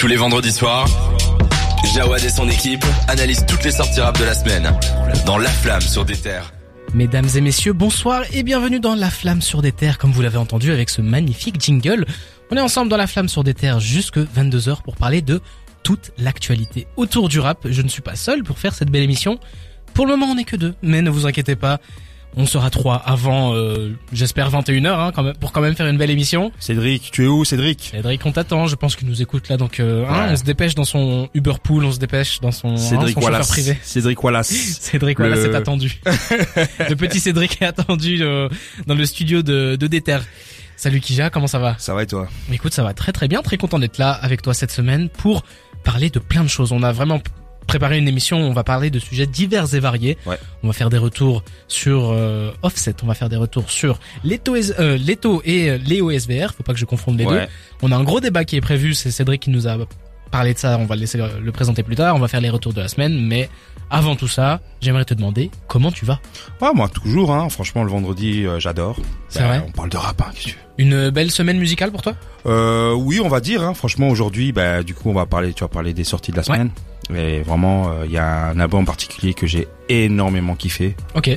Tous les vendredis soirs, Jawad et son équipe analysent toutes les sorties rap de la semaine dans La Flamme sur des terres. Mesdames et messieurs, bonsoir et bienvenue dans La Flamme sur des terres, comme vous l'avez entendu avec ce magnifique jingle. On est ensemble dans La Flamme sur des terres jusque 22h pour parler de toute l'actualité autour du rap. Je ne suis pas seul pour faire cette belle émission. Pour le moment, on n'est que deux, mais ne vous inquiétez pas. On sera trois avant, euh, j'espère 21h, hein, quand même, pour quand même faire une belle émission. Cédric, tu es où Cédric? Cédric, on t'attend, je pense qu'il nous écoute là, donc euh, hein, on se dépêche dans son Uber Pool, on se dépêche dans son, hein, Cédric son Wallace. privé. Cédric Wallace. Cédric, Le- voilà, c'est attendu. le petit Cédric est attendu euh, dans le studio de, de Déter. Salut Kija, comment ça va? Ça va et toi? Écoute, ça va très très bien, très content d'être là avec toi cette semaine pour parler de plein de choses. On a vraiment préparé une émission, où on va parler de sujets divers et variés. Ouais. On va faire des retours sur euh, Offset, on va faire des retours sur Leto, euh, Leto et euh, Léo SVR, faut pas que je confonde les deux. Ouais. On a un gros débat qui est prévu, c'est Cédric qui nous a parlé de ça, on va le laisser le le présenter plus tard, on va faire les retours de la semaine, mais avant tout ça, j'aimerais te demander comment tu vas? Ouais, moi toujours, hein. Franchement, le vendredi, euh, j'adore. C'est vrai? On parle de rap, hein, qu'est-ce que tu veux? Une belle semaine musicale pour toi? Euh, oui, on va dire. Hein, franchement, aujourd'hui, bah, du coup, on va parler. Tu vas parler des sorties de la Ouais. semaine. Et vraiment, euh, il y a un album en particulier que j'ai énormément kiffé. Ok,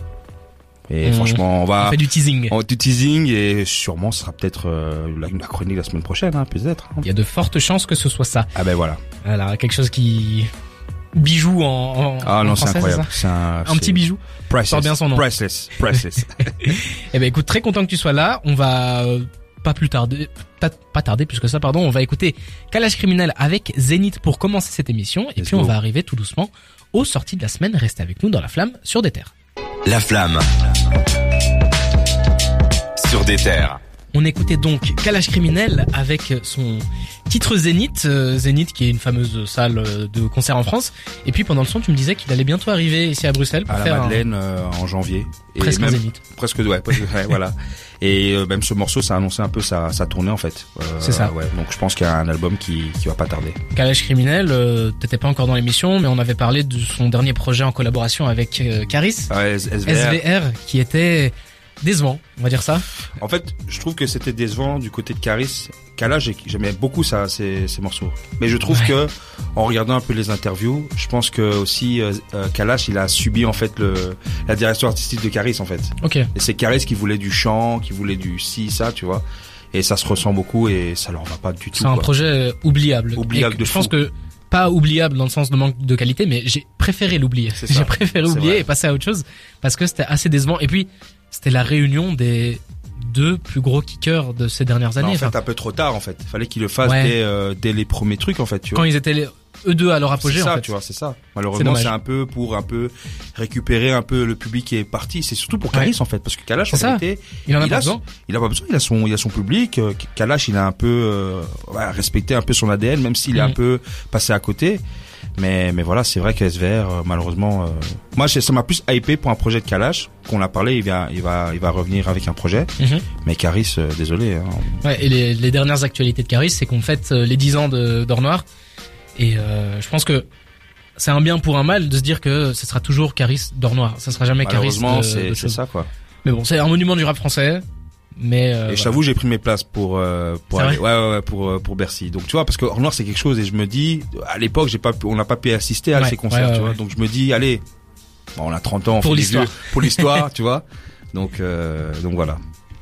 Et On- franchement, on on va fait du teasing. en du teasing et sûrement, ce sera peut-être euh, la, la chronique la semaine prochaine, hein, peut-être. hein. Il y a de fortes chances que ce soit ça. Ah ben voilà. Voilà, quelque chose qui bijou en, en Ah non, c'est incroyable. C'est un, Un petit bijou. priceless. Sors bien son nom. Priceless. Priceless. Eh ben écoute, très content que tu sois là. On va euh, pas plus tarder, pas, pas tarder plus que ça, pardon. On va écouter Calage criminel avec Zénith pour commencer cette émission. Et Let's puis on va arriver tout doucement aux sorties de la semaine. Restez avec nous dans la flamme sur des terres. La Flamme sur des terres. On écoutait donc Calage criminel avec son titre Zénith, euh, Zénith qui est une fameuse salle euh, de concert en France. Et puis pendant le son, tu me disais qu'il allait bientôt arriver ici à Bruxelles pour à la faire un- Madeleine euh, en janvier. Et presque un même- Zénith. presque ouais, presque, ouais, voilà et euh, même ce morceau ça a annoncé un peu sa, sa tournée en fait Euh, C'est ça. ouais donc je pense qu'il y a un album qui qui va pas tarder Calèche criminel, euh, t'étais pas encore dans l'émission, mais on avait parlé de son dernier projet en collaboration avec euh, Caris, ouais, SVR. SVR, qui était décevant, on va dire ça. en fait je trouve que c'était décevant du côté de Caris Kala j'ai- j'aimais beaucoup ça ces, ces morceaux mais je trouve Ouais. que en regardant un peu les interviews je pense que aussi euh, euh, Kalash il a subi en fait le la direction artistique de Caris en fait Ok. et c'est Caris qui voulait du chant qui voulait du ci ça tu vois et ça se ressent beaucoup et ça leur va pas du tout C'est un quoi. projet euh, oubliable. Oubliable Et de Je pense que pas oubliable dans le sens de manque de qualité, mais j'ai préféré l'oublier. J'ai préféré oublier et passer à autre chose parce que c'était assez décevant. Et puis c'était la réunion des deux plus gros kickers de ces dernières Non, années. en fait Enfin, un peu trop tard en fait. Il fallait qu'il le fasse Ouais. dès, euh, dès les premiers trucs en fait, tu quand vois. ils étaient les- eux deux à leur apogée, C'est ça, en fait. tu vois, c'est ça. Malheureusement, c'est un peu pour un peu récupérer un peu le public qui est parti. C'est surtout pour Ouais. Kalash en fait, parce que Kalash en ça. vérité, Il en a il pas a, besoin. il a pas besoin. Il a son, il a son public. euh, Kalash, il a un peu euh, respecté un peu son ADN, même s'il est un peu passé à côté. Mais mais voilà, c'est vrai que SVR, euh, malheureusement, euh, moi ça m'a plus hypé pour un projet de Kalash qu'on a parlé. Il va, il va, il va revenir avec un projet. Mhm. Mais Caris, euh, désolé. Hein. Ouais, et les, les dernières actualités de Caris, c'est qu'on fête euh, les 10 ans de d'Or Noir. Et euh, je pense que c'est un bien pour un mal de se dire que ce sera toujours Caris d'Or Noir. Ça sera jamais Caris Malheureusement, c'est ça quoi. Mais bon, c'est un monument du rap français. Mais euh, Et je voilà. t'avoue, j'ai pris mes places pour euh, pour aller, ouais, ouais, ouais, pour euh, pour Bercy. Donc tu vois, parce que Hors Noir c'est quelque chose et je me dis, à l'époque, j'ai pas, on n'a pas pu assister à Ouais, ces concerts, tu vois. Donc je me dis, allez, bon, on a 30 ans, on Pour l'histoire. pour l'histoire, tu vois. Donc euh, donc voilà.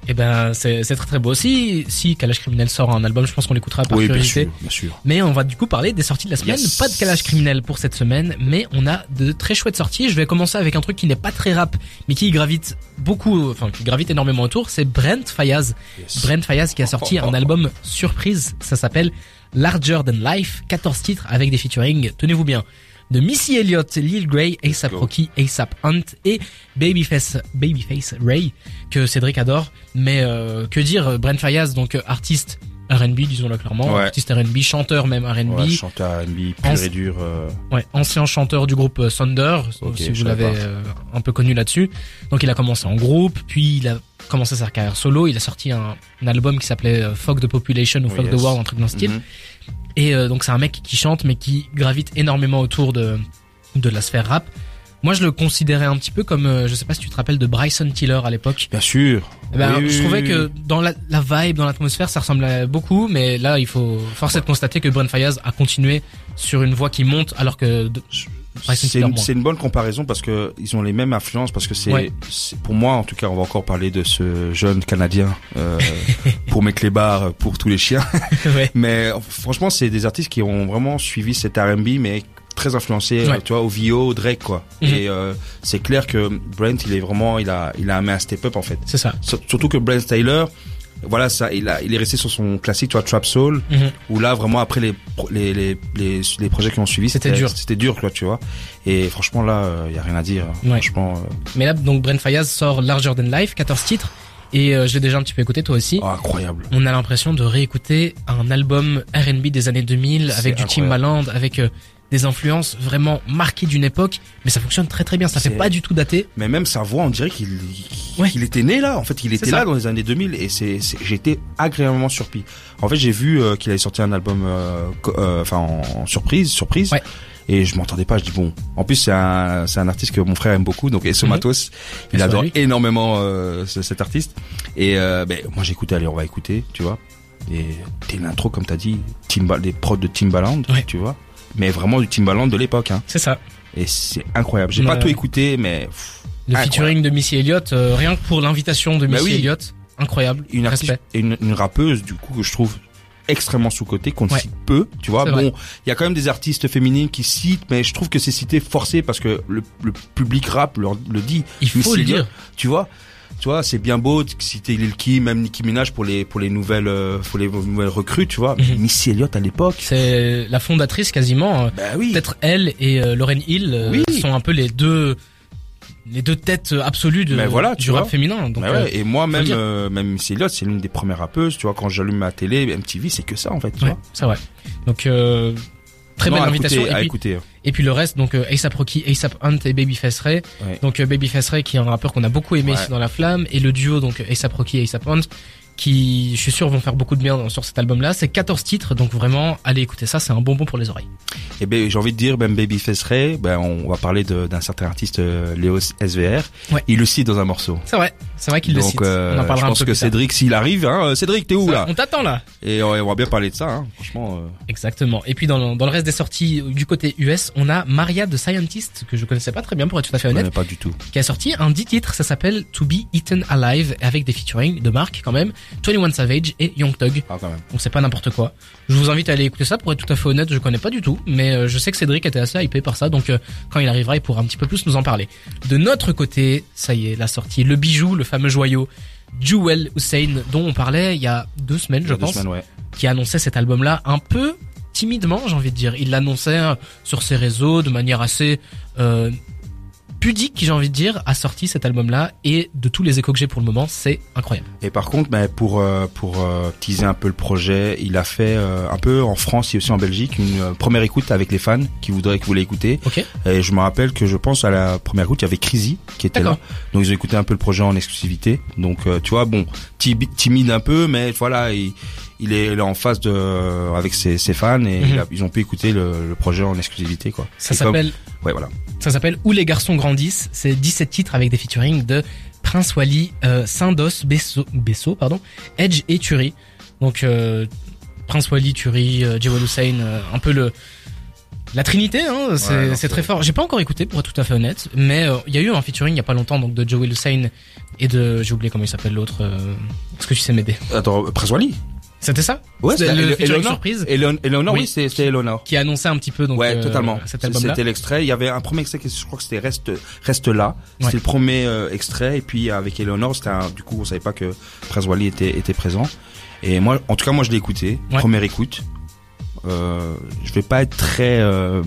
Eh ben, c'est très très beau aussi. Si Kalash Criminel sort un album, je pense qu'on l'écoutera par oui, bien curiosité. sûr, bien sûr. Mais on va du coup parler des sorties de la semaine. Yes. Pas de calage criminel pour cette semaine, mais on a de très chouettes sorties. Je vais commencer avec un truc qui n'est pas très rap, mais qui gravite beaucoup, enfin qui gravite énormément autour. C'est Brent Fayaz. Yes. Brent Fayaz qui a sorti un album surprise. Ça s'appelle Larger Than Life. 14 titres avec des featuring. Tenez-vous bien. De Missy Elliott, Lil Grey, ASAP. Rocky, ASAP Hunt et Babyface, Babyface Ray que Cédric adore. Mais euh, que dire, Brent Fayaz, donc euh, artiste R&B, disons-le clairement, Ouais. artiste R&B, chanteur même R&B, Ouais, chanteur R&B pur et dur. euh, ouais, ancien chanteur du groupe euh, Thunder, si vous l'avez euh, un peu connu là-dessus. Donc il a commencé en groupe, puis il a commencé sa carrière solo, il a sorti un, un album qui s'appelait euh, Fuck the Population ou Oh, Fuck the yes. World, un truc dans ce style. mhm. Et euh, donc c'est un mec qui chante mais qui gravite énormément autour de de la sphère rap. Moi, je le considérais un petit peu comme, euh, je sais pas si tu te rappelles de Bryson Tiller à l'époque. Bien sûr. Eh ben, Oui, je trouvais que dans la, la vibe, dans l'atmosphère, ça ressemblait beaucoup, mais là, il faut force est de constater que Brent Fayaz a continué sur une voie qui monte, alors que de- C'est une, bonne comparaison parce que ils ont les mêmes influences parce que c'est Ouais. pour moi en tout cas on va encore parler de ce jeune canadien euh, pour mes clébards pour tous les chiens ouais. mais euh, franchement c'est des artistes qui ont vraiment suivi cet R&B mais très influencé euh, tu vois au VO Drake quoi Mhm. et euh, c'est clair que Brent il est vraiment il a il a un step up en fait C'est ça. Sur- surtout que Brent Taylor voilà ça il a il est resté sur son classique tu vois Trap Soul Mhm. où là vraiment après les les les les, les projets qui ont suivi C'était dur. c'était dur quoi tu vois et franchement là il y a rien à dire Ouais. franchement euh, Mais là, donc Brent Fayaz sort Larger Than Life, 14 titres, et euh, je l'ai déjà un petit peu écouté, toi aussi. oh, incroyable On a l'impression de réécouter un album R&B des années 2000 C'est avec du. Timbaland, avec euh, des influences vraiment marquées d'une époque, mais ça fonctionne très très bien. Ça fait pas du tout daté. mais même sa voix on dirait qu'il Ouais. qu'il était né là en fait il était là dans les années 2000 et c'est j'ai été agréablement surpris en fait j'ai vu euh, qu'il avait sorti un album euh, euh, enfin en, en surprise surprise Ouais. Et je m'entendais pas, je dis bon. En plus c'est un c'est un artiste que mon frère aime beaucoup, donc Esso Mhm. Matos, il adore lui. énormément euh, ce- cet artiste. Et euh, ben moi écouté, allez on va écouter, tu vois. Et t'es l'intro comme t'as dit, Timba, des prods de Timbaland, Ouais. tu vois. Mais vraiment du Timbaland de l'époque, hein. C'est ça. Et c'est incroyable. J'ai Ouais. pas tout écouté, mais pff, Le Incroyable. featuring de Missy Elliott, euh, rien que pour l'invitation de Bah Missy oui. Elliott, incroyable. une artiste, et une, une rappeuse du coup que je trouve extrêmement sous-côté, qu'on Ouais. cite peu, tu vois. Bon, il y a quand même des artistes féminines qui citent, mais je trouve que c'est cité forcé parce que le, le public rap le, le dit. Il faut le dire. Tu vois, tu vois, c'est bien beau de citer Lil Kim, même Nicki Minaj pour les pour les nouvelles euh, pour les nouvelles recrues, tu vois. Mhm. Missy Elliott à l'époque, C'est la fondatrice quasiment. euh, bah oui. Peut-être elle et euh, Lauren Hill Oui. sont un peu les deux les deux têtes absolues de, voilà, du rap vois. féminin. Donc, euh, ouais, et moi même euh, même Elliott, c'est l'une des premières rappeuses, tu vois, quand j'allume ma télé, MTV, c'est que ça en fait, tu ouais, c'est vrai. Donc euh, très Non, belle à invitation. écouter, et, puis, écouter. et puis le reste, donc euh, ASAP Rocky, ASAP Hunt et Babyface Ray. Ouais. Donc Babyface Ray qui est un rappeur qu'on a beaucoup aimé ici dans la flamme et le duo donc ASAP Rocky et ASAP Hunt qui je suis sûr vont faire beaucoup de bien sur cet album là. C'est 14 titres donc vraiment allez écouter ça, c'est un bonbon pour les oreilles. Et ben j'ai envie de dire même Babyface Ray, ben on va parler de- d'un certain artiste euh, Léo SVR. Ouais. Il le cite dans un morceau. C'est vrai, c'est vrai qu'il le cite. euh, On en je parlera un pense peu que plus. Cédric s'il arrive hein, euh, Cédric t'es où là On t'attend là. Et on, va bien parler de ça hein. franchement euh, Exactement. Et puis dans le, dans le reste des sorties du côté US, on a Maria the Scientist que je connaissais pas très bien pour être tout à fait je honnête, pas du tout. qui a sorti un 10 titres, ça s'appelle To Be Eaten Alive avec des featuring de marque quand même, 21 Savage et Young Thug. Ah quand même. Donc c'est pas n'importe quoi. Je vous invite à aller écouter ça pour être tout à fait honnête, je connais pas du tout, mais euh, je sais que Cédric était assez hypé par ça, donc euh, quand il arrivera, il pourra un petit peu plus nous en parler. De notre côté, ça y est, la sortie, le bijou, le fameux joyau, Jewel Hussein, dont on parlait il y a deux semaines, je deux pense, semaines, ouais. qui annonçait cet album-là un peu timidement, j'ai envie de dire. Il l'annonçait euh, sur ses réseaux de manière assez euh, pudique, j'ai envie de dire, a sorti cet album-là et de tous les échos que j'ai pour le moment, c'est incroyable. Et par contre, ben, pour euh, pour euh, teaser un peu le projet, il a fait euh, un peu en France et aussi en Belgique une euh, première écoute avec les fans qui voudraient qui voulaient écouter. Ok Et je me rappelle que je pense à la première écoute, il y avait Crazy qui était là. Donc ils ont écouté un peu le projet en exclusivité. Donc euh, tu vois, bon, timide un peu, mais voilà, il, il est là en face de avec ses, ses fans et Mhm. il a- ils ont pu écouter le, le projet en exclusivité quoi. Ça s'appelle Ouais voilà. Ça s'appelle Où les garçons grandissent. C'est 17 titres avec des featuring de Prince Wally, euh, Saint-Dos, Besso, Besso, pardon, Edge et Turi. Donc euh, Prince Wally, Turi, euh, Jewel Hussein, euh, un peu le la Trinité, hein, c'est Ouais, très fort. J'ai pas encore écouté pour être tout à fait honnête, mais euh, il y a eu un featuring il y a pas longtemps donc de Joel Hussein et de j'ai oublié comment il s'appelle l'autre. Est-ce que tu sais m'aider? Attends, Prince Wally? C'était ça Ouais, C'était le Eleanor. surprise Eleanor, Eleanor, Oui. oui, c'est c'est Eleanor. qui annonçait un petit peu donc ouais, euh, totalement. C'était l'extrait. Il y avait un premier extrait je crois que c'était Reste, Reste là. Ouais. C'était le premier euh, extrait. Et puis avec Eleanor, c'était du coup, on savait pas que Prince Wally était, était présent. Et moi, en tout cas, moi, je l'ai écouté. Ouais. Première écoute. Euh, je vais pas être très, euh,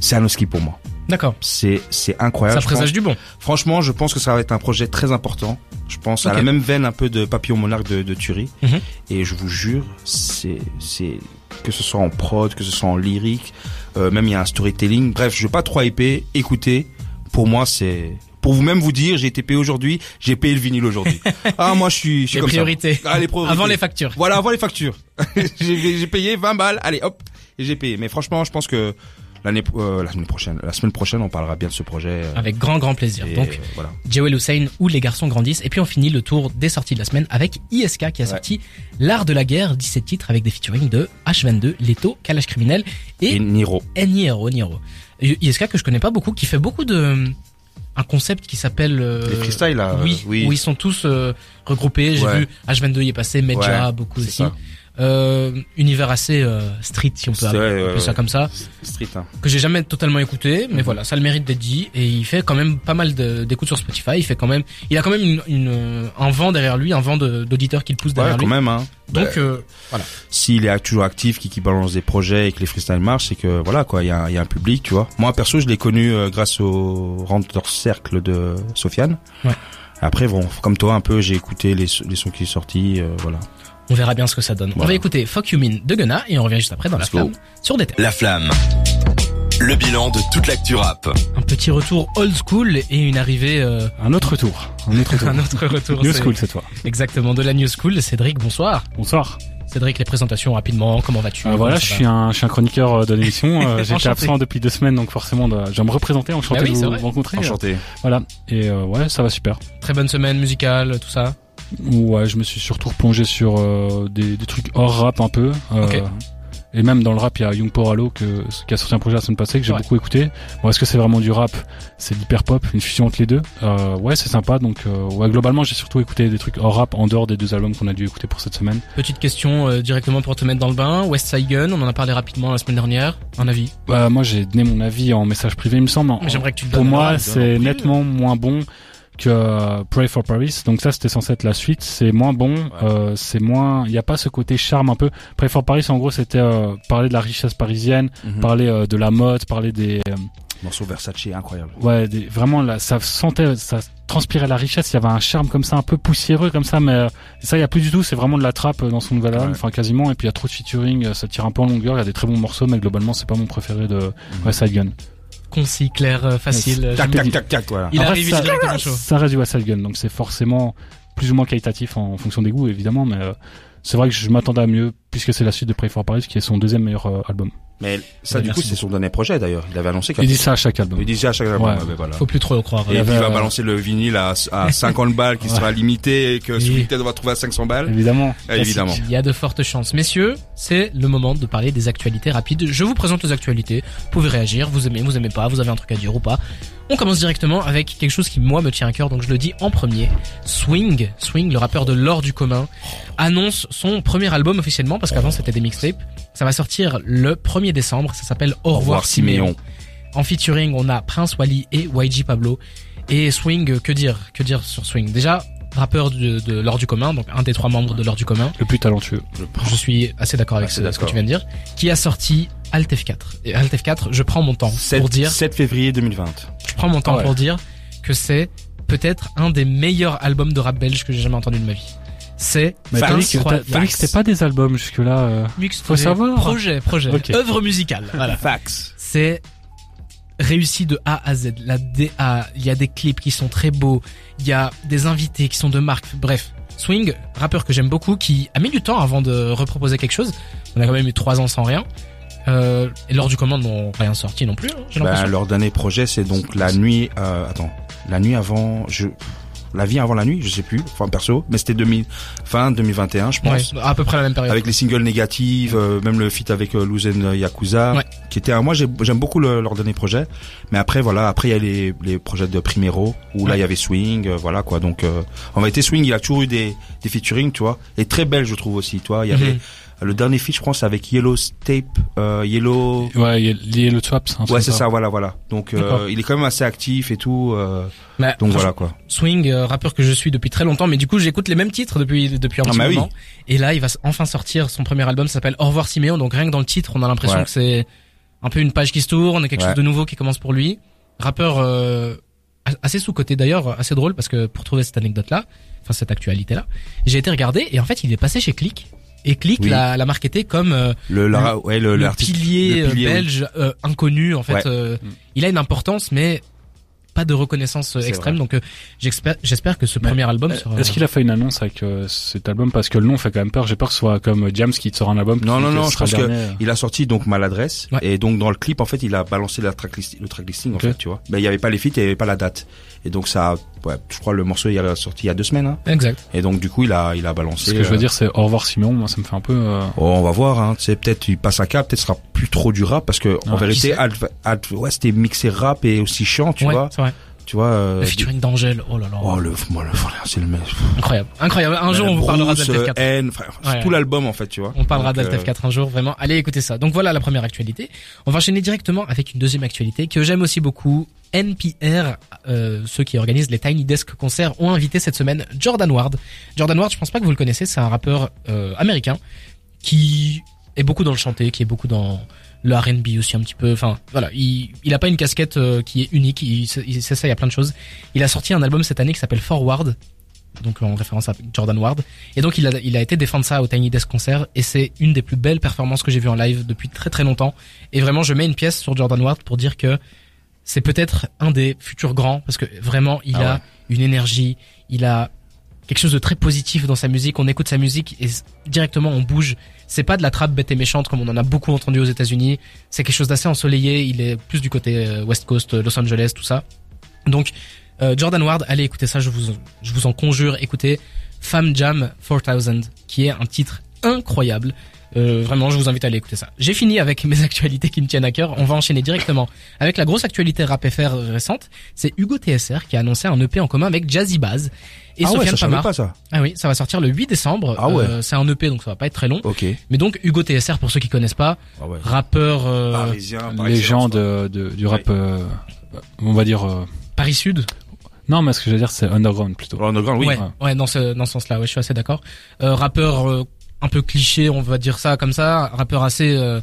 c'est un ski pour moi. D'accord. C'est, c'est Ça incroyable. Je présage du bon. franchement, je pense que ça va être un projet très important. Je pense à la même veine un peu de Papillon Monarque de, de Thury. Mhm. Et je vous jure, c'est, c'est, que ce soit en prod, que ce soit en lyrique, euh, même il y a un storytelling. Bref, je vais pas trop hyper. Écoutez, pour moi, c'est, pour vous-même vous dire, j'ai été payé aujourd'hui, j'ai payé le vinyle aujourd'hui. ah, moi, je suis, je suis Les comme ça. priorités. Ah, les priorités. Avant les factures. Voilà, avant les factures. j'ai j'ai payé 20 balles, allez hop, et j'ai payé. Mais franchement, je pense que l'année euh, la semaine prochaine, la semaine prochaine, on parlera bien de ce projet. euh, Avec grand grand plaisir. et, Donc voilà. Jewel Hussein ou Les garçons grandissent. Et puis on finit le tour des sorties de la semaine avec ISK qui a sorti L'art de la guerre, 17 titres avec des featuring de H22, Leto, Kalash Criminel Et, et Niro. Niero, Niero. ISK que je connais pas beaucoup, qui fait beaucoup de un concept qui s'appelle euh, Les freestyles, là, oui, oui. où ils sont tous euh, regroupés. J'ai Ouais. vu H22 y est passé, Medja Ouais, beaucoup aussi. ça. Euh, univers assez euh, street si on peut appeler ouais, ouais, ça ouais. comme ça Street, hein. que j'ai jamais totalement écouté, mais voilà, ça a le mérite d'être dit et il fait quand même pas mal d'écoutes sur Spotify. Il fait quand même, il a quand même une, une, euh, un vent derrière lui, un vent d'auditeurs qui le pousse Ouais, derrière quand lui. même, hein. Donc Bah, euh, s'il est toujours actif, qui, qui balance des projets et que les freestyles marchent, c'est que voilà quoi, il y a, un- il y a un public, tu vois. Moi perso, je l'ai connu euh, grâce au Rentre Cercle de Sofiane. Ouais. Après, bon, comme toi un peu, j'ai écouté les, les sons qui sont sortis, euh, voilà. On verra bien ce que ça donne. On va écouter Fuck You Mean de Gunna et on revient juste après dans Let's la go. flamme sur des. La flamme. Le bilan de toute l'actu rap. Un petit retour old school et une arrivée, euh, Un autre tour. Un autre tour. un autre retour. New school cette fois. Exactement de la new school. Cédric, bonsoir. Bonsoir. Cédric, les présentations rapidement. Comment vas-tu? Euh, Comment voilà, je suis un, je suis un chroniqueur euh, de l'émission. Euh, J'étais absent depuis deux semaines, donc forcément, de- je vais me représenter, enchanté Bah oui, de vous rencontrer. Enchanté. Voilà. Et euh, ouais, ça va super. Très bonne semaine musicale, tout ça? Ouais, je me suis surtout replongé sur euh, des, des trucs hors rap un peu. Euh. Et même dans le rap, il y a Young Poralo que, qui a sorti un projet la semaine passée que j'ai Ouais. beaucoup écouté. Bon, est-ce que c'est vraiment du rap? C'est l'hyper pop, une fusion entre les deux. Euh, ouais, c'est sympa. Donc, euh, ouais, globalement, j'ai surtout écouté des trucs hors rap en dehors des deux albums qu'on a dû écouter pour cette semaine. Petite question euh, directement pour te mettre dans le bain. West Side Gun, on en a parlé rapidement la semaine dernière. Un avis? Bah, moi, j'ai donné mon avis en message privé, il me semble. En- Mais J'aimerais que tu le Pour moi, c'est nettement moins bon euh, Pray for Paris. Donc ça, c'était censé être la suite. C'est moins bon. euh, c'est moins. Il n'y a pas ce côté charme un peu. Pray for Paris, en gros, c'était euh, parler de la richesse parisienne, Mhm. parler euh, de la mode, parler des. euh, Morceau Versace, incroyable. ouais, des, vraiment là, ça sentait, ça transpirait la richesse. Il y avait un charme comme ça, un peu poussiéreux comme ça, mais euh, ça, il y a plus du tout. C'est vraiment de la trappe dans son nouvel album, Ouais. enfin quasiment. Et puis il y a trop de featuring. Ça tire un peu en longueur. Il y a des très bons morceaux, mais globalement, c'est pas mon préféré de Mhm. West Side Gun. Concis, clair, euh, facile. Tac, tac, tac, tac, voilà. Il arrive ça- reste du Side Gun, donc c'est forcément plus ou moins qualitatif en fonction des goûts, évidemment, mais euh, c'est vrai que je m'attendais à mieux, puisque c'est la suite de Pray for Paris, qui est son deuxième meilleur euh, album. Mais ça, Ouais, du coup, c'est son dernier projet d'ailleurs. Il avait annoncé qu'il Il dit ça à chaque album. il disait à chaque album, Ouais. ouais, voilà. Faut plus trop le croire. Et Il puis va euh, balancer le vinyle à, à 50 balles qui Ouais. sera limité et que Oui. celui va trouver à 500 balles. Évidemment. Évidemment. Il y a de fortes chances. Messieurs, c'est le moment de parler des actualités rapides. Je vous présente les actualités. Vous pouvez réagir. Vous aimez, vous aimez pas. Vous avez un truc à dire ou pas. On commence directement avec quelque chose qui, moi, me tient à cœur. Donc, je le dis en premier. Swing. Swing, le rappeur de l'or du commun, annonce son premier album officiellement parce qu'avant, c'était des mixtapes. Ça va sortir le 1er décembre. Ça s'appelle Au revoir Siméon. En featuring, on a Prince Wally et YG Pablo. Et Swing, que dire Que dire sur Swing? Déjà, rappeur de, de l'or du commun, donc un des trois membres de l'or du commun. Le plus talentueux. Je suis assez d'accord avec Assez ce, ce que tu viens de dire. Qui a sorti Alt F4. Et Alt F4, je prends mon temps 7, pour dire, 7 février 2020. je prends mon temps Ouais. pour dire que c'est peut-être un des meilleurs albums de rap belge que j'ai jamais entendu de ma vie. C'est Mais t'as dit que, c'était pas des albums jusque-là. euh. Mix- Faut savoir. Projet, projet, Ok. œuvre musicale. Voilà. Fax. c'est réussi de A à Z. La DA, il y a des clips qui sont très beaux, il y a des invités qui sont de marque. Bref, Swing, rappeur que j'aime beaucoup, qui a mis du temps avant de reproposer quelque chose. On a quand même eu trois ans sans rien. Euh, et lors du commande n'ont rien sorti non plus. hein, J'ai l'impression. leur dernier projet, c'est donc la nuit, euh, attends, la nuit avant, je, la vie avant la nuit, je sais plus, enfin perso, mais c'était 2000, fin 2021, je Ouais, pense. à peu près la même période. Avec les singles négatives, euh, même le feat avec euh, Luzen Yakuza, Ouais. qui était un, moi j'ai- j'aime beaucoup le- leur dernier projet, mais après voilà, après il y a les, les projets de Primero, où là Ouais. il y avait Swing, euh, voilà quoi, donc euh, en vérité Swing il a toujours eu des, des featuring, tu vois, et très belle je trouve aussi, toi, il y avait, Mhm. Le dernier feat je pense avec Yellow Tape, euh, Yellow, Ouais, il y a lié le Swaps. un truc Ouais, c'est ça, voilà, voilà. Donc, euh, il est quand même assez actif et tout. euh, Mais donc voilà quoi. Swing, euh, rappeur que je suis depuis très longtemps, mais du coup j'écoute les mêmes titres depuis depuis un Ah petit bah oui. moment. Et là, il va enfin sortir son premier album, ça s'appelle Au revoir Siméon. Donc rien que dans le titre, on a l'impression Ouais. que c'est un peu une page qui se tourne, quelque Ouais. chose de nouveau qui commence pour lui. Rappeur euh, a- assez sous côté d'ailleurs, assez drôle parce que pour trouver cette anecdote là, enfin cette actualité là, j'ai été regarder et en fait il est passé chez Click. Et Click Oui. l'a, l'a marketé comme euh, Le, la, ouais, le, le, pilier, le pilier, euh, oui. belge euh, inconnu en fait. Ouais. euh, Mm. il a une importance, mais pas de reconnaissance euh, C'est extrême. vrai. Donc euh, j'espère, j'espère que ce Mais, premier album sera. Est-ce qu'il a fait une annonce avec euh, cet album? Parce que le nom fait quand même peur. J'ai peur que ce soit comme James qui te sort un album. Non, non, non, je pense le que dernier. il a sorti donc maladresse Ouais. et donc dans le clip en fait il a balancé la tracklist, le tracklisting en Ok. fait tu vois. Ben il y avait pas les feats, il y avait pas la date et donc ça, ouais, je crois le morceau il a sorti il y a deux semaines hein. Exact. et donc du coup il a il a balancé. Ce que je veux euh, dire, c'est au revoir Simon. Moi, ça me fait un peu. euh, Oh, on va voir, hein. C'est peut-être il passe un cap, peut-être sera plus trop du rap parce que en vérité, ouais, c'était mixé rap et aussi chant, tu ouais, vois, c'est vrai. Tu vois. euh, Le featuring d'Angèle. Oh là là. Oh le, moi le, c'est le mec. Incroyable. Incroyable. Un jour on vous parlera d'Altef 4. euh, N, enfin, Ouais, tout ouais. l'album en fait, tu vois. On parlera Donc, d'Altef euh, 4 un jour, vraiment. Allez écoutez ça. Donc voilà la première actualité. On va enchaîner directement avec une deuxième actualité que j'aime aussi beaucoup. NPR, euh, ceux qui organisent les Tiny Desk concerts, ont invité cette semaine Jordan Ward. Jordan Ward, je pense pas que vous le connaissez, c'est un rappeur euh, américain qui est beaucoup dans le chanté, qui est beaucoup dans le R&B aussi un petit peu. Enfin voilà, il il a pas une casquette euh, qui est unique. Il, il s'essaye à plein de choses. Il a sorti un album cette année qui s'appelle Forward, donc en référence à Jordan Ward. Et donc il a, il a été défendre ça au Tiny Desk Concert et c'est une des plus belles performances que j'ai vues en live depuis très très longtemps. Et vraiment je mets une pièce sur Jordan Ward pour dire que c'est peut-être un des futurs grands parce que vraiment il Ah a ouais. une énergie, il a quelque chose de très positif dans sa musique. On écoute sa musique et directement on bouge. C'est pas de la trappe bête et méchante comme on en a beaucoup entendu aux États-Unis. C'est quelque chose d'assez ensoleillé. Il est plus du côté euh, West Coast, euh, Los Angeles, tout ça. Donc euh, Jordan Ward, allez écouter ça, je vous, je vous en conjure, écoutez Femme Jam 4000, qui est un titre incroyable. Euh, vraiment, je vous invite à aller écouter ça. J'ai fini avec mes actualités qui me tiennent à cœur. On va enchaîner directement avec la grosse actualité rap FR récente. C'est Hugo TSR qui a annoncé un EP en commun avec Jazzy Baz et ah ouais, ça pas ça. Ah oui, ça va sortir le 8 décembre. Ah ouais. Euh, c'est un EP donc ça va pas être très long. Ok. Mais donc Hugo TSR pour ceux qui connaissent pas, Ah ouais. rappeur euh, Parisien, par légende excellence, euh, de, du rap. euh, on va dire. euh, Paris Sud. Non, mais ce que je veux dire, c'est underground plutôt. quoi. Underground, oui. ouais, ouais, dans ce dans ce sens-là, ouais, je suis assez d'accord. Euh, rappeur euh, un peu cliché, on va dire ça comme ça, rappeur assez euh,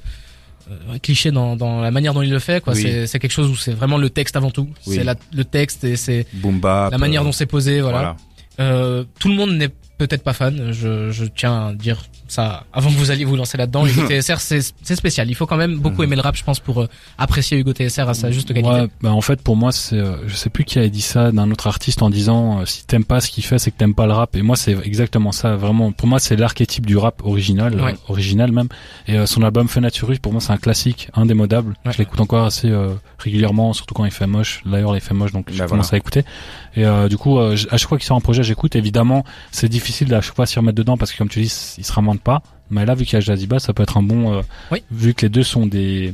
euh, cliché dans dans la manière dont il le fait quoi. Oui. C'est c'est quelque chose où c'est vraiment le texte avant tout. Oui. C'est la- le texte et c'est la manière euh, dont c'est posé, voilà. voilà. Euh, tout le monde n'est peut-être pas fan. Je, je tiens à dire ça avant que vous alliez vous lancer là-dedans. Hugo TSR, c'est c'est spécial. Il faut quand même beaucoup aimer le rap, je pense, pour euh, apprécier Hugo TSR à sa juste qualité. Ouais, bah en fait pour moi c'est euh, je sais plus qui avait dit ça d'un autre artiste en disant euh, si t'aimes pas ce qu'il fait c'est que t'aimes pas le rap et moi c'est exactement ça vraiment pour moi c'est l'archétype du rap original Ouais. euh, original même et euh, son album Fenaturus pour moi c'est un classique indémodable Ouais. je l'écoute encore assez euh, régulièrement surtout quand il fait moche d'ailleurs il fait moche donc je Bah, commence à écouter et euh, du coup euh, à chaque fois qu'il sort un projet j'écoute évidemment c'est difficile à chaque fois s'y remettre dedans parce que comme tu dis il se ramène pas mais là vu qu'il y a Jazzy Bass ça peut être un bon euh, Oui. vu que les deux sont des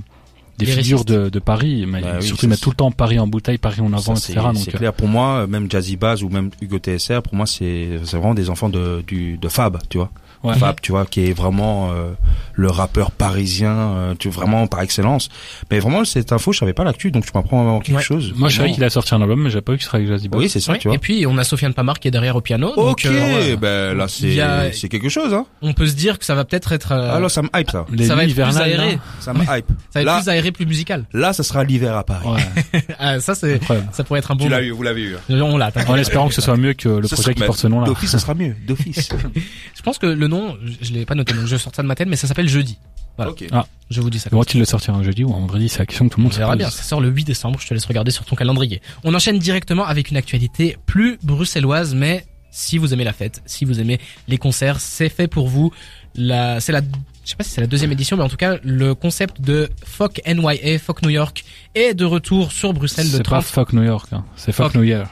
figures de, de Paris, mais Bah oui, surtout ils mettent c'est- tout le temps Paris en bouteille, Paris en avant, Ça, etc. Donc, c'est euh, clair pour moi, même Jazzy Baz ou même Hugo TSR, pour moi c'est c'est vraiment des enfants de du de Fab, tu vois. Ouais. Fab, tu vois, qui est vraiment euh, le rappeur parisien, euh, tu vraiment par excellence. Mais vraiment cette info, je savais pas l'actu, donc tu m'apprends quelque Ouais. chose. moi je savais Vraiment. qu'il a sorti un album, mais j'ai pas vu qu'il serait avec Jazzy. Oui, c'est ça, Ouais, tu vois. Et puis on a Sofiane Pamar qui est derrière au piano. donc, Ok, euh, ben là a- c'est quelque chose, hein. on peut se dire que ça va peut-être être. euh, Alors ça me hype ça, Les ça va être plus aéré. là. ça me hype. Ça va être Là, plus aéré, plus musical. là, ça sera l'hiver à Paris. Ouais, Ah, ça c'est, ça pourrait être un bon. Tu l'as eu, vous l'avez eu. hein. On l'a. En espérant que ce soit mieux que le Ce projet qui porte ce nom là. D'office, ça sera mieux. D'office. Je pense que le nom, je, l'ai pas noté, donc je sors ça de ma tête, mais ça s'appelle Jeudi. Voilà. Ok. Je vous dis ça. Vont-ils le sortir un jeudi ou un vendredi C'est la question que tout le On monde se pose. bien, ça sort le 8 décembre, je te laisse regarder sur ton calendrier. On enchaîne directement avec une actualité plus bruxelloise, mais si vous aimez la fête, si vous aimez les concerts, c'est fait pour vous. La, c'est la, je sais pas si c'est la deuxième édition, mais en tout cas, le concept de Fuck NYA, Fuck New York, est de retour sur Bruxelles le C'est pas 30. fuck New York, hein. c'est fuck, Fuck. New Year.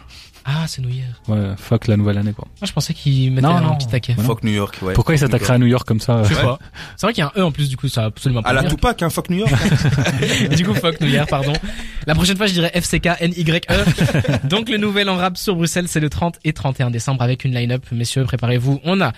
Ah, c'est New Year. Ouais, fuck la nouvelle année quoi. Moi, je pensais qu'il mettait Non, un non. petit taquet. Voilà. Fuck New York, ouais. Pourquoi il s'attaquerait à New York comme ça Je sais Ouais. pas. C'est vrai qu'il y a un E en plus, du coup, ça a absolument pas À la. Tupac, hein, fuck New York. du coup, fuck New Year, pardon. La prochaine fois, je dirais FCK NYE. Donc, le nouvel en rap sur Bruxelles, c'est le 30 et 31 décembre avec une line-up. Messieurs, préparez-vous. On a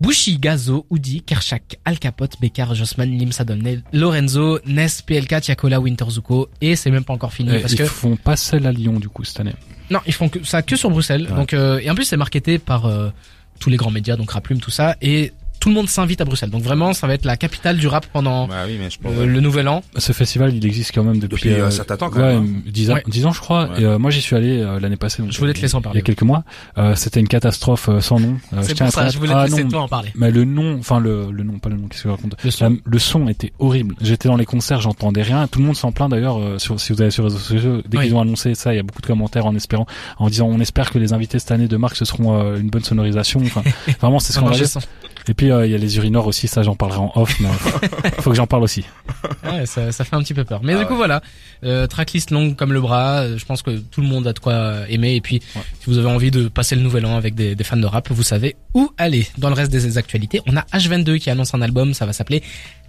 Bushi, Gazo, Udi, Kershak, Al Capote, Bekar, Jossman, Lim Sadolnel, Lorenzo, Ness, PLK, Tiakola, Winterzuko. Et c'est même pas encore fini Eh, parce Ils que, font pas celle à Lyon du coup cette année. Non, ils font que ça que sur Bruxelles. Ouais. Donc, euh, et en plus, c'est marketé par euh, tous les grands médias, donc Raplume, tout ça. Et tout le monde s'invite à Bruxelles. Donc vraiment, ça va être la capitale du rap pendant Bah oui, mais je pense. euh, le nouvel an. Ce festival, il existe quand même depuis, Depuis un certain temps, quand ouais, même, hein. 10 ans, Ouais. 10 ans, je crois. Ouais. Et, euh, moi, j'y suis allé euh, l'année passée. donc, Je voulais te euh, laisser en Il y parler. a quelques mois. Euh, C'était une catastrophe euh, sans nom. Euh, C'est pour ça, je voulais te ah, laisser non, toi en parler. Mais le nom, enfin le, le nom, pas le nom, qu'est-ce que je raconte Le son. La- le son était horrible. J'étais dans les concerts, j'entendais rien. Tout le monde s'en plaint d'ailleurs. euh, sur, si vous allez sur les réseaux sociaux, dès Oui. qu'ils ont annoncé ça, il y a beaucoup de commentaires en espérant, en disant on espère que les invités cette année de Marc ce seront euh, une bonne sonorisation. Enfin, vraiment c'est Un scandaleux. Et puis euh, il y a les urineurs aussi, ça j'en parlerai en off, mais faut que j'en parle aussi. Ouais, ça, ça fait un petit peu peur. Mais Ah du coup ouais. voilà, euh, tracklist longue comme le bras. euh, Je pense que tout le monde a de quoi euh, aimer. Et puis, Ouais. si vous avez envie de passer le nouvel an avec des, des fans de rap, vous savez où aller. Dans le reste des actualités, on a H22 qui annonce un album. Ça va s'appeler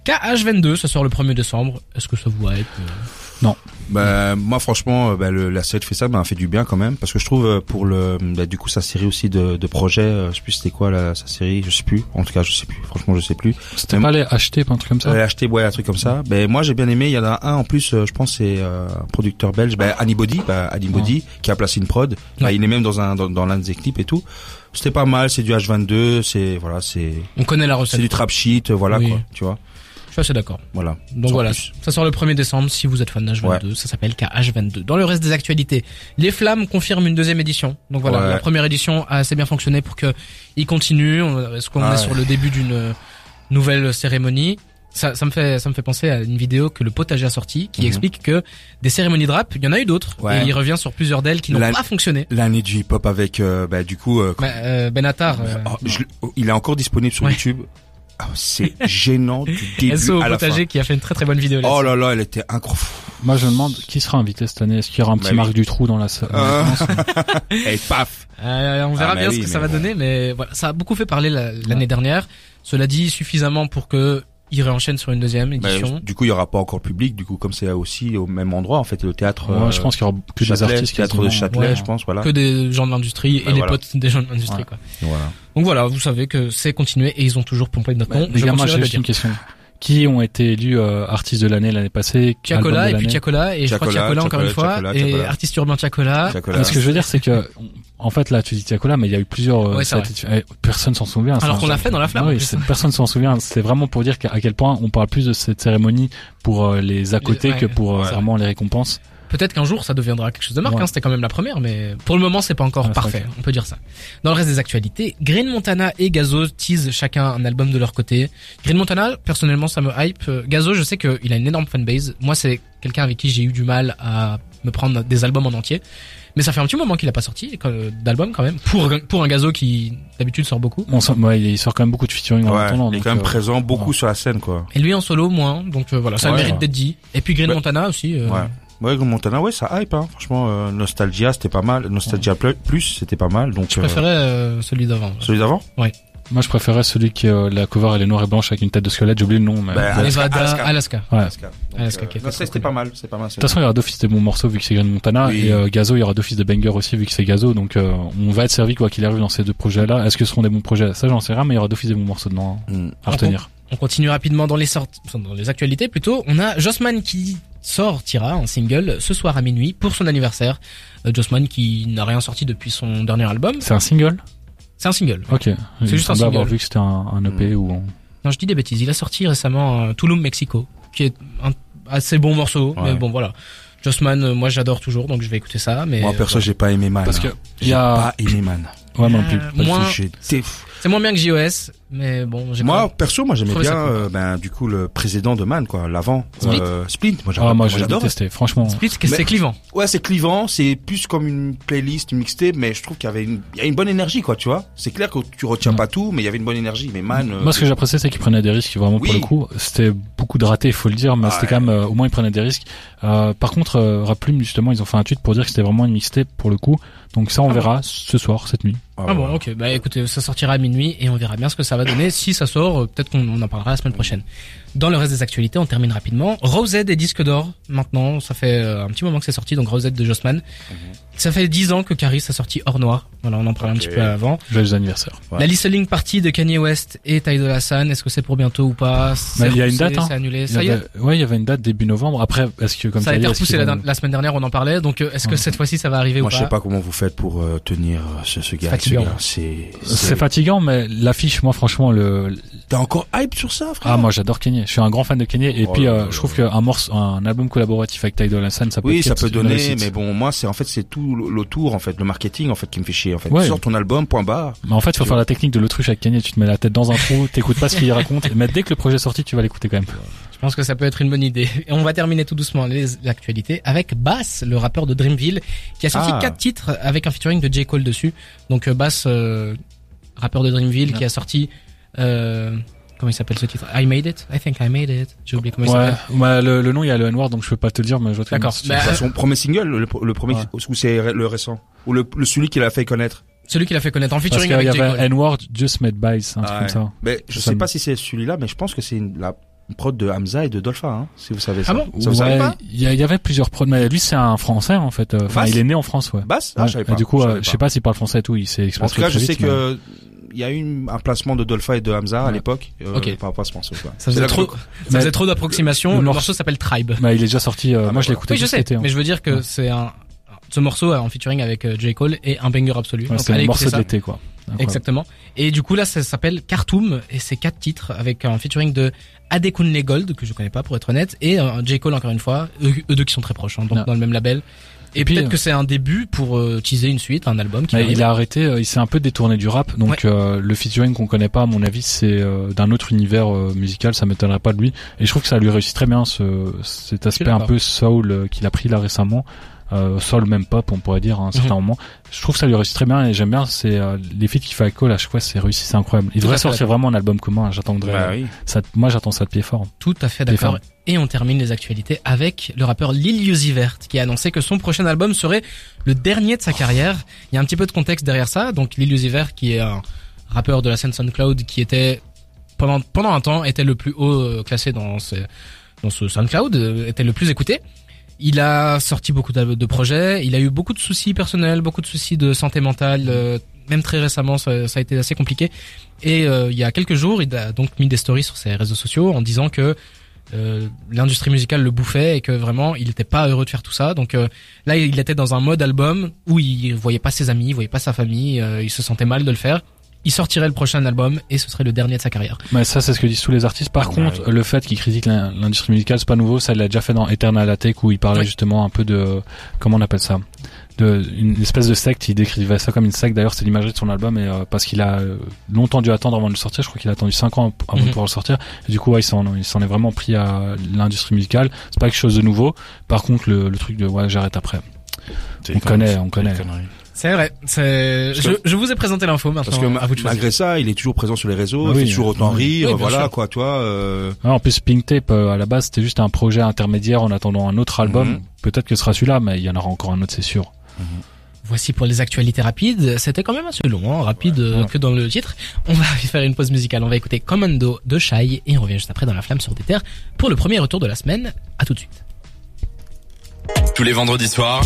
KH22. Ça sort le 1er décembre. Est-ce que ça vous hype euh? Bah, moi franchement, bah, le, la série de fait ça m'a fait du bien quand même parce que je trouve euh, pour le bah, du coup sa série aussi de, de projets, euh, je sais plus c'était quoi la, sa série, je sais plus. En tout cas, je sais plus. Franchement, je sais plus. C'était pas les acheter, pas un truc comme ça? J'avais acheté ouais un truc comme ça. Ben moi j'ai bien aimé. Il y en a un en plus. je pense c'est euh, un producteur belge, ben Anybody, bah, Anybody qui a placé une prod. Bah, Ouais. il est même dans un dans, dans l'un des clips et tout. C'était pas mal. C'est du H22. C'est voilà c'est On connaît la c'est recette. du trap shit. Voilà Oui. quoi. Tu vois. Je suis assez d'accord. Voilà. Donc Sans voilà, plus. ça sort le 1er décembre si vous êtes fan d'H22, ça s'appelle KH22. Dans le reste des actualités, les Flammes confirment une deuxième édition. Donc voilà, Ouais. la première édition a assez bien fonctionné pour que il continue. On- Est-ce qu'on Ah est ouais. sur le début d'une nouvelle cérémonie? Ça, ça me fait ça me fait penser à une vidéo que le potager a sorti qui Mhm. explique que des cérémonies de rap, il y en a eu d'autres Ouais. et il revient sur plusieurs d'elles qui n'ont pas fonctionné. L'année du hip hop avec euh, bah, du coup. euh, Bah, euh, Benatar, euh, oh, je l'ai- oh, il est encore disponible sur Ouais. YouTube. Ah, c'est gênant du début SO au à la fin. potager qui a fait une très très bonne vidéo là Oh là là, elle était incroyable. Moi je me demande qui sera invité cette année? Est-ce qu'il y aura un Bah petit oui. Ah. Marc Dutroux dans la salle? Euh. Et paf. Euh, on verra Ah, mais bien oui, ce que ça va bon. donner, mais voilà, ça a beaucoup fait parler la- l'année Ouais. dernière. Cela dit, suffisamment pour que il réenchaîne sur une deuxième Bah, édition. du coup, il y aura pas encore le public. Du coup, comme c'est aussi au même endroit, en fait, le théâtre. Ouais, euh, je pense qu'il y aura que des artistes théâtre de. Châtelet, Ouais. je pense, voilà. que des gens de l'industrie Bah, et les voilà. potes des gens de l'industrie, Ouais. quoi. Voilà. Donc voilà, vous savez que c'est continué et ils ont toujours pompé notre Bah, nom. les gars, moi j'ai une question. Qui ont été élus euh, artistes de l'année l'année passée Tiakola et puis Tiakola et je crois Tiakola, encore une fois Tiakola, et artiste urbain Tiakola. Ce que je veux dire, c'est que, en fait, là, tu dis Tiakola, mais il y a eu plusieurs. euh, Ouais, ça été- eh, personne s'en souvient. Alors qu'on l'a fait dans la flamme. Oui, personne s'en souvient. C'est vraiment pour dire qu'à à quel point on parle plus de cette cérémonie pour euh, les à côté ouais, que pour euh, ouais. vraiment les récompenses. Peut-être qu'un jour ça deviendra quelque chose de marque. Ouais. Hein, C'était quand même la première, mais pour le moment c'est pas encore Ouais, c'est parfait. On peut dire ça. Dans le reste des actualités, Green Montana et Gazo teasent chacun un album de leur côté. Green Montana, personnellement, ça me hype. Euh, Gazo, je sais qu'il a une énorme fanbase. Moi, c'est quelqu'un avec qui j'ai eu du mal à me prendre des albums en entier. Mais ça fait un petit moment qu'il a pas sorti euh, d'album quand même. Pour pour un Gazo qui d'habitude sort beaucoup. On ouais, il sort quand même beaucoup de featuring en Ouais, il est donc, quand même euh, présent beaucoup ouais. sur la scène, quoi. Et lui en solo moins. Donc euh, voilà, ça mérite ouais. d'être dit. Et puis Green Bah, Montana aussi. euh, Ouais. Ouais, Green Montana, ouais, ça hype, hein. Franchement, euh, Nostalgia, c'était pas mal. Nostalgia Plus, c'était pas mal. Donc, Je euh, préférais euh, celui d'avant. celui d'avant? Moi, je préférais celui qui euh, la cover elle est noire et blanche avec une tête de squelette. J'ai oublié le nom, mais. Bah, Alaska, Nevada, Alaska. Alaska. Ouais. Donc, euh, non, c'était pas mal, c'est pas mal. De toute façon, il y aura d'office des bons morceaux vu que c'est Green Montana Oui. et euh, Gazo, il y aura d'office des bangers aussi vu que c'est Gazo. Donc, euh, on va être servi quoi qu'il arrive dans ces deux projets-là. Est-ce que ce seront des bons projets? Ça, j'en sais rien, mais il y aura d'office des bons morceaux dedans hein, Mm. à retenir. On continue rapidement dans les sortes, dans les actualités plutôt. On a Jossman qui sortira un single ce soir à minuit pour son anniversaire. Euh, Jossman qui n'a rien sorti depuis son dernier album. C'est un single? C'est un single. Ok. Il juste un semblait avoir single. vu que c'était un, un EP ou. un- Non, je dis des bêtises. Il a sorti récemment euh, Tulum Mexico, qui est un assez bon morceau. Ouais. Mais bon, voilà. Jossman, euh, moi j'adore toujours, donc je vais écouter ça. Mais Moi, perso, voilà. j'ai pas aimé Man. Parce que hein. il y J'ai a. pas aimé Man. Ouais, moi non plus. Euh, moins- c'est moins bien que JOS, mais bon, j'ai Moi, quand perso, moi, j'aimais bien, euh, ben, du coup, le président de Man, quoi, l'avant. Split. Euh, Split. Moi, Ah, j'adore. moi, j'ai j'adore. détesté. Franchement. Split, c'est clivant. Ouais, c'est clivant, c'est plus comme une playlist, une mixtape, mais je trouve qu'il y avait une, il y a une bonne énergie, quoi, tu vois. C'est clair que tu retiens Ouais. pas tout, mais il y avait une bonne énergie. Mais Man, euh, Moi, ce que j'appréciais, c'est qu'il prenait des risques, vraiment, Oui. pour le coup. C'était beaucoup de ratés, il faut le dire, mais Ah c'était ouais. quand même, euh, au moins, ils prenaient des risques. Euh, par contre, euh, Raplume, justement, ils ont fait un tweet pour dire que c'était vraiment une mixtape, pour le coup. Donc ça, on Ah verra ce soir, cette nuit. Ah bon, ok. Bah écoutez, ça sortira à minuit et on verra bien ce que ça va donner. Si ça sort, euh, peut-être qu'on on en parlera la semaine prochaine. Dans le reste des actualités, on termine rapidement. Rosette et disque d'or. Maintenant, ça fait euh, un petit moment que c'est sorti, donc Rosette de Jossman. Ça fait 10 ans que Caris a sorti Hors Noir. Voilà, on en parlait un petit peu avant. Joyeux anniversaire. Ouais. La listening party de Kanye West et Ty Dolla Sign, est-ce que c'est pour bientôt ou pas Mais il y a une date, hein. C'est annulé. Il y Ça y est. avait- ouais, il y avait une date début novembre. Après, est-ce que, comme Ça a tu as été repoussé la, vont- la semaine dernière, on en parlait. Donc, euh, est-ce que Ouais. cette fois-ci ça va arriver Moi, ou je pas sais pas comment vous faites pour euh, tenir ce, ce gars. fatigant. ce gars. C'est, C'est fatigant, mais l'affiche, moi, franchement, le, T'es encore hype sur ça, frère Ah moi j'adore Kanye. Je suis un grand fan de Kanye et Oh puis euh, je trouve qu'un morceau, un album collaboratif avec Ty Dolla Sign, ça peut Oui, ça peut donner, mais bon, moi, c'est en fait, c'est tout l'autour, en fait, le marketing, en fait, qui me fait chier, en fait. Ouais. Tu sors ton album, point barre. Mais en fait, faut Tu faire vois. la technique de l'autruche avec Kanye. Tu te mets la tête dans un trou, t'écoutes pas ce qu'il raconte, mais dès que le projet est sorti, tu vas l'écouter quand même. Je pense que ça peut être une bonne idée. Et on va terminer tout doucement les actualités avec Bass, le rappeur de Dreamville, qui a sorti Ah. quatre titres avec un featuring de J Cole dessus. Donc euh, Bass, euh, rappeur de Dreamville, qui a sorti euh, comment il s'appelle ce titre? I Made It. I think I made it. J'ai oublié comment il s'appelle. ouais, le, le nom il y a le N-word donc je peux pas te le dire, mais je vois très D'accord. Bah, dire. son premier single, le, le premier, Ouais. ou c'est le récent? Ou le, le celui qui l'a fait connaître? Celui qui l'a fait connaître en Parce featuring qu'il y avec J avait. N-word, Just Made By, un truc Ah comme ça. Mais je Ça sais pas si c'est celui-là, mais je pense que c'est une- la prod de Hamza et de Dolpha, hein, si vous savez ça. Ah bon Ça vous savez Ouais, pas il y, y avait plusieurs prods, mais lui c'est un français en fait. euh, Enfin, il est né en France, ouais. Bass Ah, Ouais. je savais Et pas. du coup, je euh, savais je sais pas s'il parle français et tout, il s'est En tout cas, je sais mais- que il y a eu un placement de Dolpha et de Hamza à l'époque euh, Ok. par rapport à ce morceau. Quoi. Ça C'est faisait trop, ça faisait trop d'approximations. Le Le morceau- morceau s'appelle Tribe. Bah, il est déjà sorti. euh, Ah, moi, je l'ai écouté Oui, je sais, cet été. hein. mais je veux dire que Ouais. c'est un, ce morceau en featuring avec euh, J Cole est un banger absolu. Ouais, le écouter morceau de l'été, quoi. Incroyable. Exactement. Et du coup là, ça s'appelle Khartoum et c'est quatre titres avec un featuring de Adekunle Gold que je connais pas pour être honnête et euh, J Cole encore une fois, eux, eux deux qui sont très proches, hein, donc Ouais. dans le même label. Et, peut-être euh, que c'est un début pour euh, teaser une suite, un album qui il a arrêté, euh, il s'est un peu détourné du rap, donc euh, le featuring qu'on connaît pas, à mon avis, c'est euh, d'un autre univers musical, ça m'étonnerait pas de lui. Et je trouve que ça lui réussit très bien ce, cet aspect un peu soul qu'il a pris là récemment, euh, soul même pop, on pourrait dire à un certain Mhm. moment. Je trouve que ça lui réussit très bien et j'aime bien c'est euh, les feats qu'il fait avec Cole à chaque fois, c'est réussi, c'est incroyable. Il à devrait sortir vraiment un album commun, j'attendrai. Bah oui. ça, moi j'attends ça de pied fort. Tout à fait d'accord. Et on termine les actualités avec le rappeur Lil Uzi Vert qui a annoncé que son prochain album serait le dernier de sa carrière. Il y a un petit peu de contexte derrière ça. Donc Lil Uzi Vert qui est un rappeur de la scène SoundCloud qui était pendant pendant un temps était le plus haut euh, classé dans ce dans ce SoundCloud, euh, était le plus écouté. Il a sorti beaucoup de projets, il a eu beaucoup de soucis personnels, beaucoup de soucis de santé mentale, euh, même très récemment ça, a été assez compliqué. Et euh, il y a quelques jours, il a donc mis des stories sur ses réseaux sociaux en disant que euh, l'industrie musicale le bouffait et que vraiment il n'était pas heureux de faire tout ça. Donc là, il était dans un mode album où il voyait pas ses amis, il voyait pas sa famille, il se sentait mal de le faire. Il sortirait le prochain album et ce serait le dernier de sa carrière. Mais ça, c'est ce que disent tous les artistes. Par Ouais. contre, le fait qu'il critique l'in- l'industrie musicale, c'est pas nouveau. Ça, il l'a déjà fait dans Eternal Attic où il parlait Ouais. justement un peu de, comment on appelle ça? De, une espèce de secte. Il décrivait ça comme une secte. D'ailleurs, c'est l'imagerie de son album et, euh, parce qu'il a euh, longtemps dû attendre avant de le sortir. Je crois qu'il a attendu 5 ans avant Mhm. de pouvoir le sortir. Et du coup, ouais, il s'en, est vraiment pris à l'industrie musicale. C'est pas quelque chose de nouveau. Par contre, le, le truc de, ouais, j'arrête après. On connaît, on connaît. C'est vrai. C'est. Je, vous ai présenté l'info maintenant. Parce que ma- à vous de choisir. malgré ça, il est toujours présent sur les réseaux, Ah il oui, fait toujours autant oui. rire, Oui, voilà sûr. quoi, toi. Euh... Ah, en plus, Pink Tape, euh, à la base, c'était juste un projet intermédiaire en attendant un autre album. Mhm. Peut-être que ce sera celui-là, mais il y en aura encore un autre, c'est sûr. Voici pour les actualités rapides. C'était quand même assez long, hein, rapide euh, Ouais. que dans le titre. On va faire une pause musicale. On va écouter Commando de Shai et on revient juste après dans la flamme sur des terres pour le premier retour de la semaine. À tout de suite. Tous les vendredis soirs,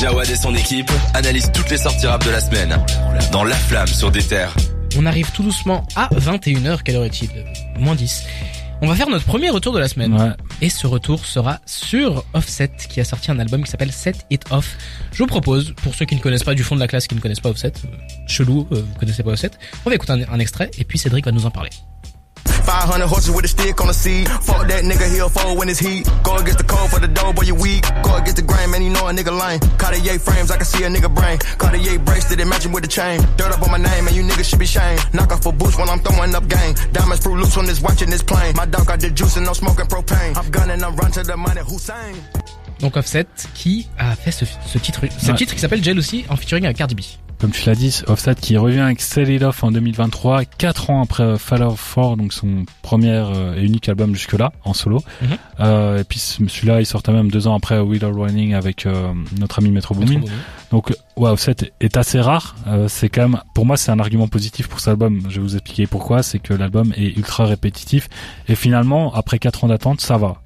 Jawad et son équipe analysent toutes les sorties rap de la semaine dans La Flamme sur des terres. On arrive tout doucement à 21h. Quelle heure est-il? Moins 10. On va faire notre premier retour de la semaine. Ouais. Et ce retour sera sur Offset, qui a sorti un album qui s'appelle Set It Off. Je vous propose, pour ceux qui ne connaissent pas du fond de la classe, qui ne connaissent pas Offset, euh, chelou, euh, vous connaissez pas Offset, on va écouter un, un extrait, et puis Cédric va nous en parler. 500 horses with a stick on the seat. Fuck that nigga, he'll fold when it's heat. Go against the cold for the dough, boy, you weak. Go against the grain, man, you know a nigga lame. Cartier frames, I can see a nigga brain. Cartier bracelet, it matching with the chain. Dirt up on my name, and you niggas should be shamed. Knock off a boost when I'm throwing up game. Diamonds fruit loose when it's watching this plane. My dog got the juice and no smoking propane. I'm gunning, I'm run to the money, Hussein. Donc Offset, qui a fait ce, ce titre, ce Ouais. titre qui s'appelle Jealousy en featuring avec Cardi B. Comme tu l'as dit, Offset qui revient avec Set It Off en 2023, quatre ans après euh, Fall of Four, donc son premier euh, et unique album jusque-là, en solo. Mhm. Euh, et puis ce- celui-là, il sortait même deux ans après Wheel Running avec euh, notre ami Metro Boomin. Donc ouais, Offset est assez rare. Euh, c'est quand même, pour moi, c'est un argument positif pour cet album. Je vais vous expliquer pourquoi. C'est que l'album est ultra répétitif et finalement, après quatre ans d'attente, ça va.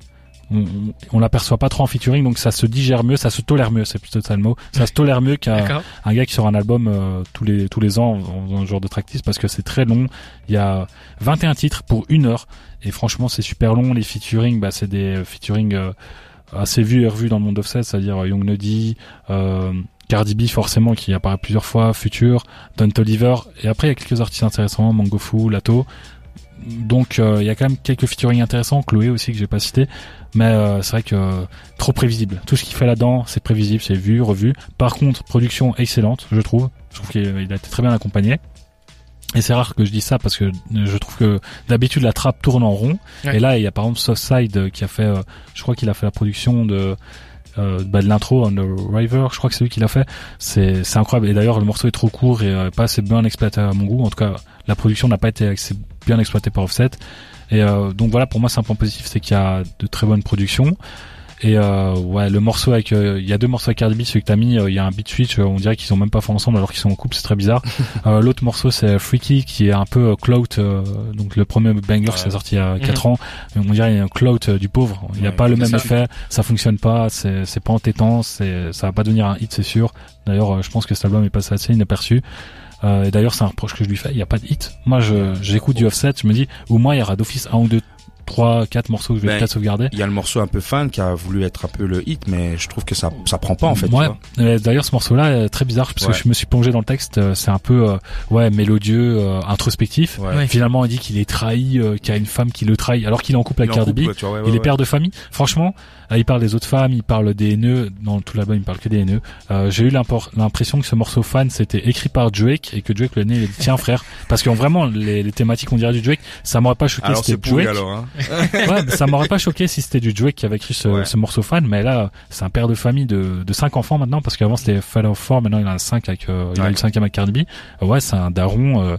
On, on, l'aperçoit pas trop en featuring, donc ça se digère mieux, ça se tolère mieux. C'est plutôt ça le mot. Ça se tolère mieux qu'un un gars qui sort un album euh, tous les tous les ans faisant un genre de tracklist parce que c'est très long. Il y a 21 titres pour une heure et franchement c'est super long. Les featuring, bah c'est des featuring euh, assez vus et revus dans le monde offset, c'est-à-dire euh, Young Nuddy, euh, Cardi B forcément qui apparaît plusieurs fois, Future, Don Toliver et après il y a quelques artistes intéressants, Mangofu, Lato. Donc euh, il y a quand même quelques featuring intéressants, Chloé aussi que j'ai pas cité, mais euh, c'est vrai que euh, trop prévisible. Tout ce qu'il fait là-dedans, c'est prévisible, c'est vu, revu. Par contre, production excellente, je trouve. Je trouve qu'il a été très bien accompagné. Et c'est rare que je dise ça parce que je trouve que d'habitude la trappe tourne en rond. Ouais. Et là, il y a par exemple Side qui a fait, je crois qu'il a fait la production de euh, bah, de l'intro on the River. Je crois que c'est lui qui l'a fait. C'est c'est incroyable. Et d'ailleurs, le morceau est trop court et euh, pas assez bien exploité à mon goût. En tout cas, la production n'a pas été assez bien exploitée par Offset. Et euh, donc voilà, pour moi, c'est un point positif, c'est qu'il y a de très bonnes productions. Et euh, ouais, le morceau avec, euh, il y a deux morceaux avec Cardi B, celui que t'as mis, euh, il y a un beat switch, euh, on dirait qu'ils sont même pas fait ensemble alors qu'ils sont en couple, c'est très bizarre. Euh, L'autre morceau c'est Freaky qui est un peu euh, clout, euh, donc le premier banger Ouais. qui est sorti il y a 4 ans, mais on dirait un clout euh, du pauvre. Il n'y a Ouais, pas le c'est même ça. effet, ça fonctionne pas, c'est c'est pas entêtant, c'est ça va pas devenir un hit c'est sûr. D'ailleurs, euh, je pense que cet album est passé assez inaperçu. Euh, et d'ailleurs, c'est un reproche que je lui fais. Il n'y a pas de hit. Moi, je j'écoute du offset. Je me dis, au moins, il y aura d'office un ou deux, trois, quatre morceaux que je vais Ben, peut-être sauvegarder. Il y a le morceau un peu fan qui a voulu être un peu le hit, mais je trouve que ça ça prend pas en fait. Ouais. D'ailleurs, ce morceau-là est très bizarre parce Ouais. que je me suis plongé dans le texte. euh, C'est un peu euh, ouais mélodieux, euh, introspectif. Ouais. Ouais. Finalement, il dit qu'il est trahi, euh, qu'il y a une femme qui le trahit, alors qu'il est en couple avec Cardi B. il ouais, est père de famille. Franchement, il parle des autres femmes, il parle des haineux. Dans tout l'album, il parle que des haineux. Euh, J'ai eu l'impression que ce morceau fan, c'était écrit par Drake et que Drake le nez, il a dit tiens frère, parce que vraiment les, les thématiques on dirait du Drake, ça m'aurait pas choqué Alors si c'était Drake. alors. Hein. Ouais, ça m'aurait pas choqué si c'était du Drake qui avait écrit ce, Ouais. ce morceau fan, mais là, c'est un père de famille de, de cinq enfants maintenant, parce qu'avant c'était Fall of Four, maintenant il en a cinq avec, euh, il a eu le cinquième avec Cardi B. Ouais, c'est un daron, euh,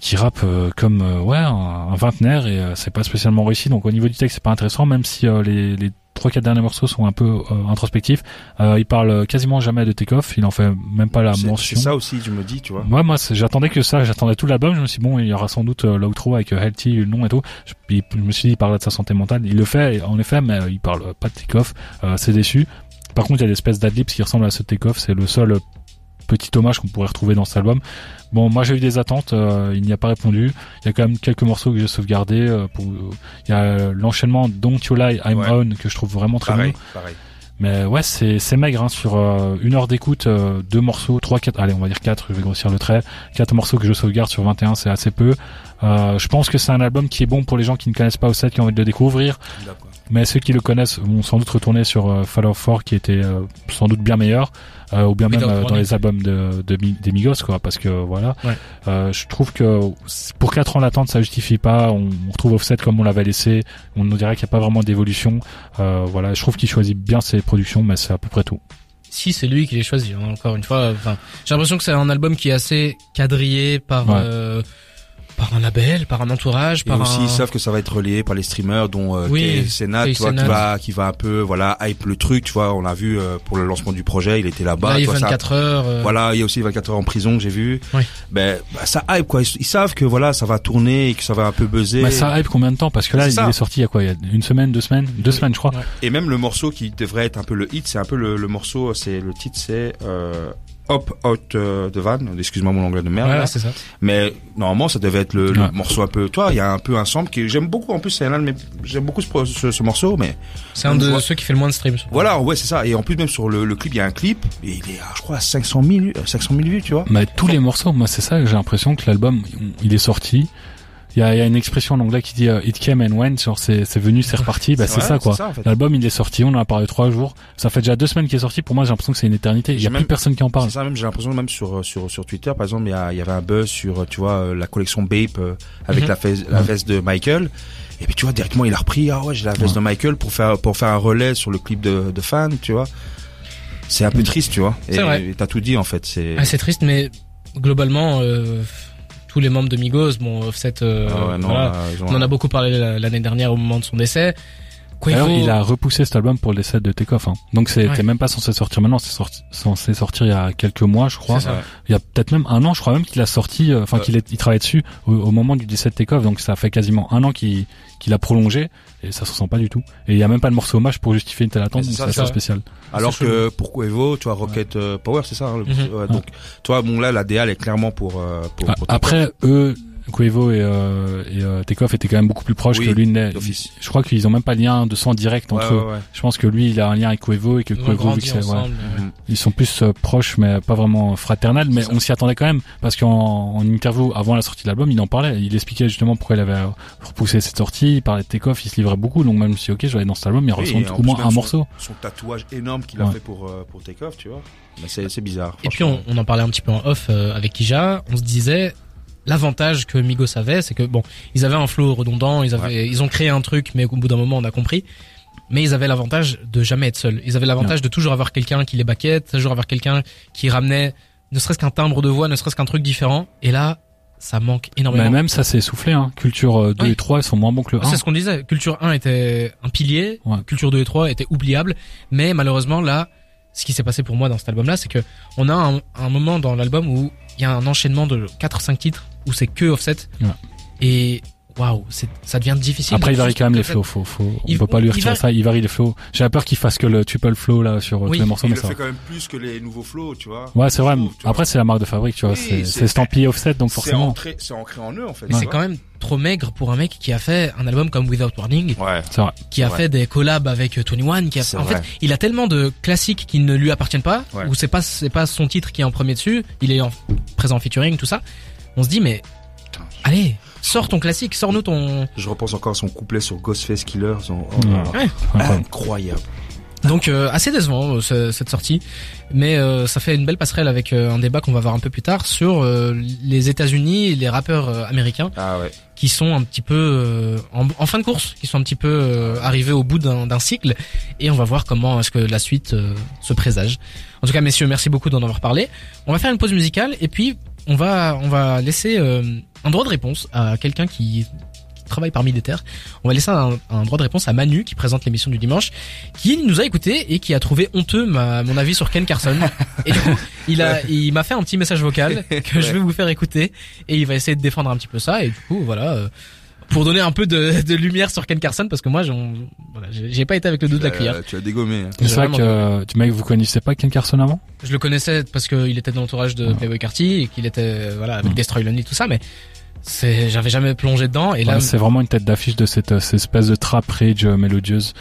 qui rappe euh, comme, euh, ouais, un, un vingtenaire et euh, c'est pas spécialement réussi, donc au niveau du texte c'est pas intéressant, même si euh, les, les trois quatre derniers morceaux sont un peu euh, introspectifs. Euh, il parle quasiment jamais de take-off, il en fait même pas la mention. C'est ça aussi, je me dis, tu vois. Ouais, moi, j'attendais que ça, j'attendais tout l'album, je me suis dit, bon, il y aura sans doute euh, l'outro avec Healthy, le nom et tout. Je, me suis dit, il parle de sa santé mentale. Il le fait, en effet, mais il parle pas de take-off. Euh, c'est déçu. Par contre, il y a des espèces d'adlibs qui ressemblent à ce take-off. C'est le seul petit hommage qu'on pourrait retrouver dans cet album. Bon, moi, j'ai eu des attentes, euh, il n'y a pas répondu. Il y a quand même quelques morceaux que j'ai sauvegardés. euh, pour, il y a l'enchaînement Don't You Lie, I'm Ouais. On, que je trouve vraiment très Pareil, bon. pareil. Mais ouais, c'est c'est maigre hein, sur euh, une heure d'écoute, deux morceaux, trois, quatre, allez, on va dire quatre, je vais grossir le trait, quatre morceaux que je sauvegarde sur 21, c'est assez peu. Je pense que c'est un album qui est bon pour les gens qui ne connaissent pas Offset, qui ont envie de le découvrir, D'accord. Mais ceux qui le connaissent vont sans doute retourner sur euh, Fall of Four, qui était euh, sans doute bien meilleur, euh, ou bien Oui, même dans euh, dans les albums de, de des Migos, quoi, parce que voilà. Ouais. Euh, je trouve que pour quatre ans d'attente, ça justifie pas. On, on retrouve Offset comme on l'avait laissé. On nous dirait qu'il n'y a pas vraiment d'évolution. Euh, voilà, je trouve qu'il choisit bien ses productions, mais c'est à peu près tout. Si c'est lui qui les choisit, hein, encore une fois. Enfin, j'ai l'impression que c'est un album qui est assez quadrillé par Ouais. Par un label, par un entourage, Et par aussi, un. ils savent que ça va être relayé par les streamers, dont euh, Oui, Senat, Kay tu vois, qui va, qui va un peu, voilà, hype le truc, tu vois. On l'a vu euh, pour le lancement du projet, il était là-bas. Tu vois, ça- 24 heures. euh, Voilà, il y a aussi 24 heures en prison, j'ai vu. Oui. Ben, bah, ça hype quoi. Ils, ils savent que voilà, ça va tourner et que ça va un peu buzzer. Mais ça hype combien de temps? Parce que là, il ça. est sorti il y a quoi? Il y a une semaine, deux semaines, deux semaines, je crois. Ouais. Et même le morceau qui devrait être un peu le hit, c'est un peu le, le morceau, c'est le titre, c'est euh, Hop Out euh, de Van. Excuse-moi mon anglais de merde. Ouais, là. c'est ça. Mais normalement, ça devait être le, morceau un peu. Toi, il y a un peu un sample que j'aime beaucoup. En plus, c'est un de mes- j'aime beaucoup ce, pro- ce, ce morceau, mais C'est un de voit- ceux qui fait le moins de streams. voilà, ouais, c'est ça. Et en plus, même sur le, le clip, il y a un clip et il est, à, je crois, à 500 000, euh, 500 000 vues, tu vois. Mais tous les morceaux, moi, c'est ça que j'ai l'impression que l'album, il est sorti. Il y a, il y a une expression en anglais qui dit euh, It came and went, genre c'est c'est venu, c'est reparti. Bah, c'est ça, quoi. en fait. L'album, il est sorti, on en a parlé trois jours. Ça fait déjà deux semaines qu'il est sorti. Pour moi, j'ai l'impression que c'est une éternité. Il y a plus même- personne qui en parle. C'est ça même, j'ai l'impression même sur sur sur Twitter par exemple, il y, a, il y avait un buzz sur tu vois euh, la collection Bape euh, avec Mhm. la, veste, la Ouais. veste de Michael. Et puis tu vois directement il a repris ah ouais j'ai la veste Ouais. de Michael pour faire pour faire un relais sur le clip de de fan, tu vois. C'est un peu Mhm. triste, tu vois. Et C'est vrai. et t'as tout dit en fait, c'est Ah, c'est triste, mais globalement, euh, tous les membres de Migos, bon, Offset, euh, Ah ouais, non, voilà. on en a beaucoup parlé la- l'année dernière au moment de son décès. D'ailleurs, Quavo, il a repoussé cet album pour le décès de Takeoff. Hein. Donc c'était Ouais. même pas censé sortir maintenant, c'est sorti, censé sortir il y a quelques mois, je crois. C'est ça. Ouais. Il y a peut-être même un an, je crois même qu'il a sorti, euh, enfin Euh. qu'il est, il travaillait dessus au, au moment du décès de Takeoff. Donc ça fait quasiment un an qu'il qu'il a prolongé et ça se ressent pas du tout. Et il y a même pas de morceau hommage pour justifier une telle attente, c'est donc ça, c'est assez ça. spécial. Alors que pour Quavo, tu vois Rocket euh, Power, c'est ça. hein, le- Mhm. ouais, donc toi bon là la DA elle est clairement pour euh, pour, Ah, pour Après, eux, Quavo et, euh, et euh, Takeoff étaient quand même beaucoup plus proches Oui, que lui. ne- d'office. Je crois qu'ils ont même pas de lien de sang direct entre Ouais, eux. ouais. Je pense que lui, il a un lien avec Quavo et que Quavo, vu que c'est- ouais. ensemble. ouais. Mhm. ils sont plus euh, proches, mais pas vraiment fraternels. Mais ça. on s'y attendait quand même parce qu'en en interview avant la sortie de l'album, il en parlait. Il expliquait justement pourquoi il avait euh, repoussé cette sortie. Il parlait de Takeoff, il se livrait beaucoup. Donc même si ok, je vais aller dans cet album, il Oui, en au moins même un son- morceau. Son tatouage énorme qu'il a fait pour euh, pour tu vois. Mais c'est c'est bizarre. Et puis on, on en parlait un petit peu en off euh, avec Kija. On se disait l'avantage que Migos avait, c'est que bon, ils avaient un flow redondant, ils avaient, ils ont créé un truc, mais au bout d'un moment on a compris. Mais ils avaient l'avantage de jamais être seuls. Ils avaient l'avantage de toujours avoir quelqu'un qui les baquait, toujours avoir quelqu'un qui ramenait, ne serait-ce qu'un timbre de voix, ne serait-ce qu'un truc différent. Et là, ça manque énormément. Mais même ça s'est essoufflé. Hein. Culture euh, 2 Oui. et 3 ils sont moins bons que le 1. C'est ce qu'on disait. Culture 1 était un pilier, Ouais. Culture 2 et 3 étaient oubliables, mais malheureusement là, ce qui s'est passé pour moi dans cet album-là, c'est que on a un, un moment dans l'album où il y a un enchaînement de 4-5 titres où c'est que Offset Ouais. et waouh, c'est ça devient difficile. Après, il varie quand même les flows. Faut, faut, on Il- peut pas lui il retirer va- ça. Il varie les flows. J'avais peur qu'il fasse que le triple flow là sur euh, Oui, tous les morceaux, il mais le ça. fait va. quand même plus que les nouveaux flows, tu vois. Ouais, c'est vrai. Trouve. Après, c'est la marque de fabrique, tu vois. Oui, c'est estampillé offset, donc c'est forcément. ancré, c'est ancré en eux en fait. Mais c'est quand même trop maigre pour un mec qui a fait un album comme Without Warning, Ouais. C'est vrai. qui a Ouais. fait des collabs avec 21, qui a C'est en vrai. fait, il a tellement de classiques qui ne lui appartiennent pas, Ouais. ou c'est pas c'est pas son titre qui est en premier dessus, il est en présent en featuring tout ça. On se dit mais allez, sors ton classique, sors-nous ton Je repense encore à son couplet sur Ghostface Killer. son- oh Ouais. Incroyable. Donc euh, assez décevant euh, ce- cette sortie, mais euh, ça fait une belle passerelle avec euh, un débat qu'on va voir un peu plus tard sur euh, les États-Unis et les rappeurs euh, américains Ah ouais. qui sont un petit peu euh, en, en fin de course, qui sont un petit peu euh, arrivés au bout d'un d'un cycle, et on va voir comment est-ce que la suite euh, se présage. En tout cas, messieurs, merci beaucoup d'en avoir parlé. On va faire une pause musicale et puis on va on va laisser euh, un droit de réponse à quelqu'un qui qui travaille parmi des terres. On va laisser un, un droit de réponse à Manu qui présente l'émission du dimanche, qui nous a écouté et qui a trouvé honteux ma, mon avis sur Ken Carson. Et du coup, il a, il m'a fait un petit message vocal que je vais vous faire écouter et il va essayer de défendre un petit peu ça. Et du coup, voilà, euh, pour donner un peu de, de lumière sur Ken Carson parce que moi, j'en- voilà, j'ai pas été avec le dos de la cuillère. Euh, tu as dégommé. hein. C'est vrai que euh, tu mec, vous connaissez pas Ken Carson avant? Je le connaissais parce qu'il était dans l'entourage de Ouais. Playboy Carty et qu'il était euh, voilà avec Mm. Destroy Lonely tout ça, mais c'est j'avais jamais plongé dedans et là Ouais, C'est vraiment une tête d'affiche de cette, euh, cette espèce de trap rage euh, mélodieuse.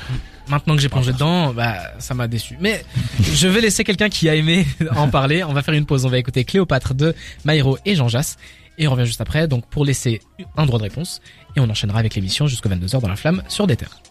maintenant que j'ai plongé dedans, bah ça m'a déçu. Mais je vais laisser quelqu'un qui a aimé en parler. On va faire une pause. On va écouter Cléopâtre de Maïro et Jean Jass et on revient juste après donc pour laisser un droit de réponse et on enchaînera avec l'émission jusqu'à 22h dans la flamme sur des terres.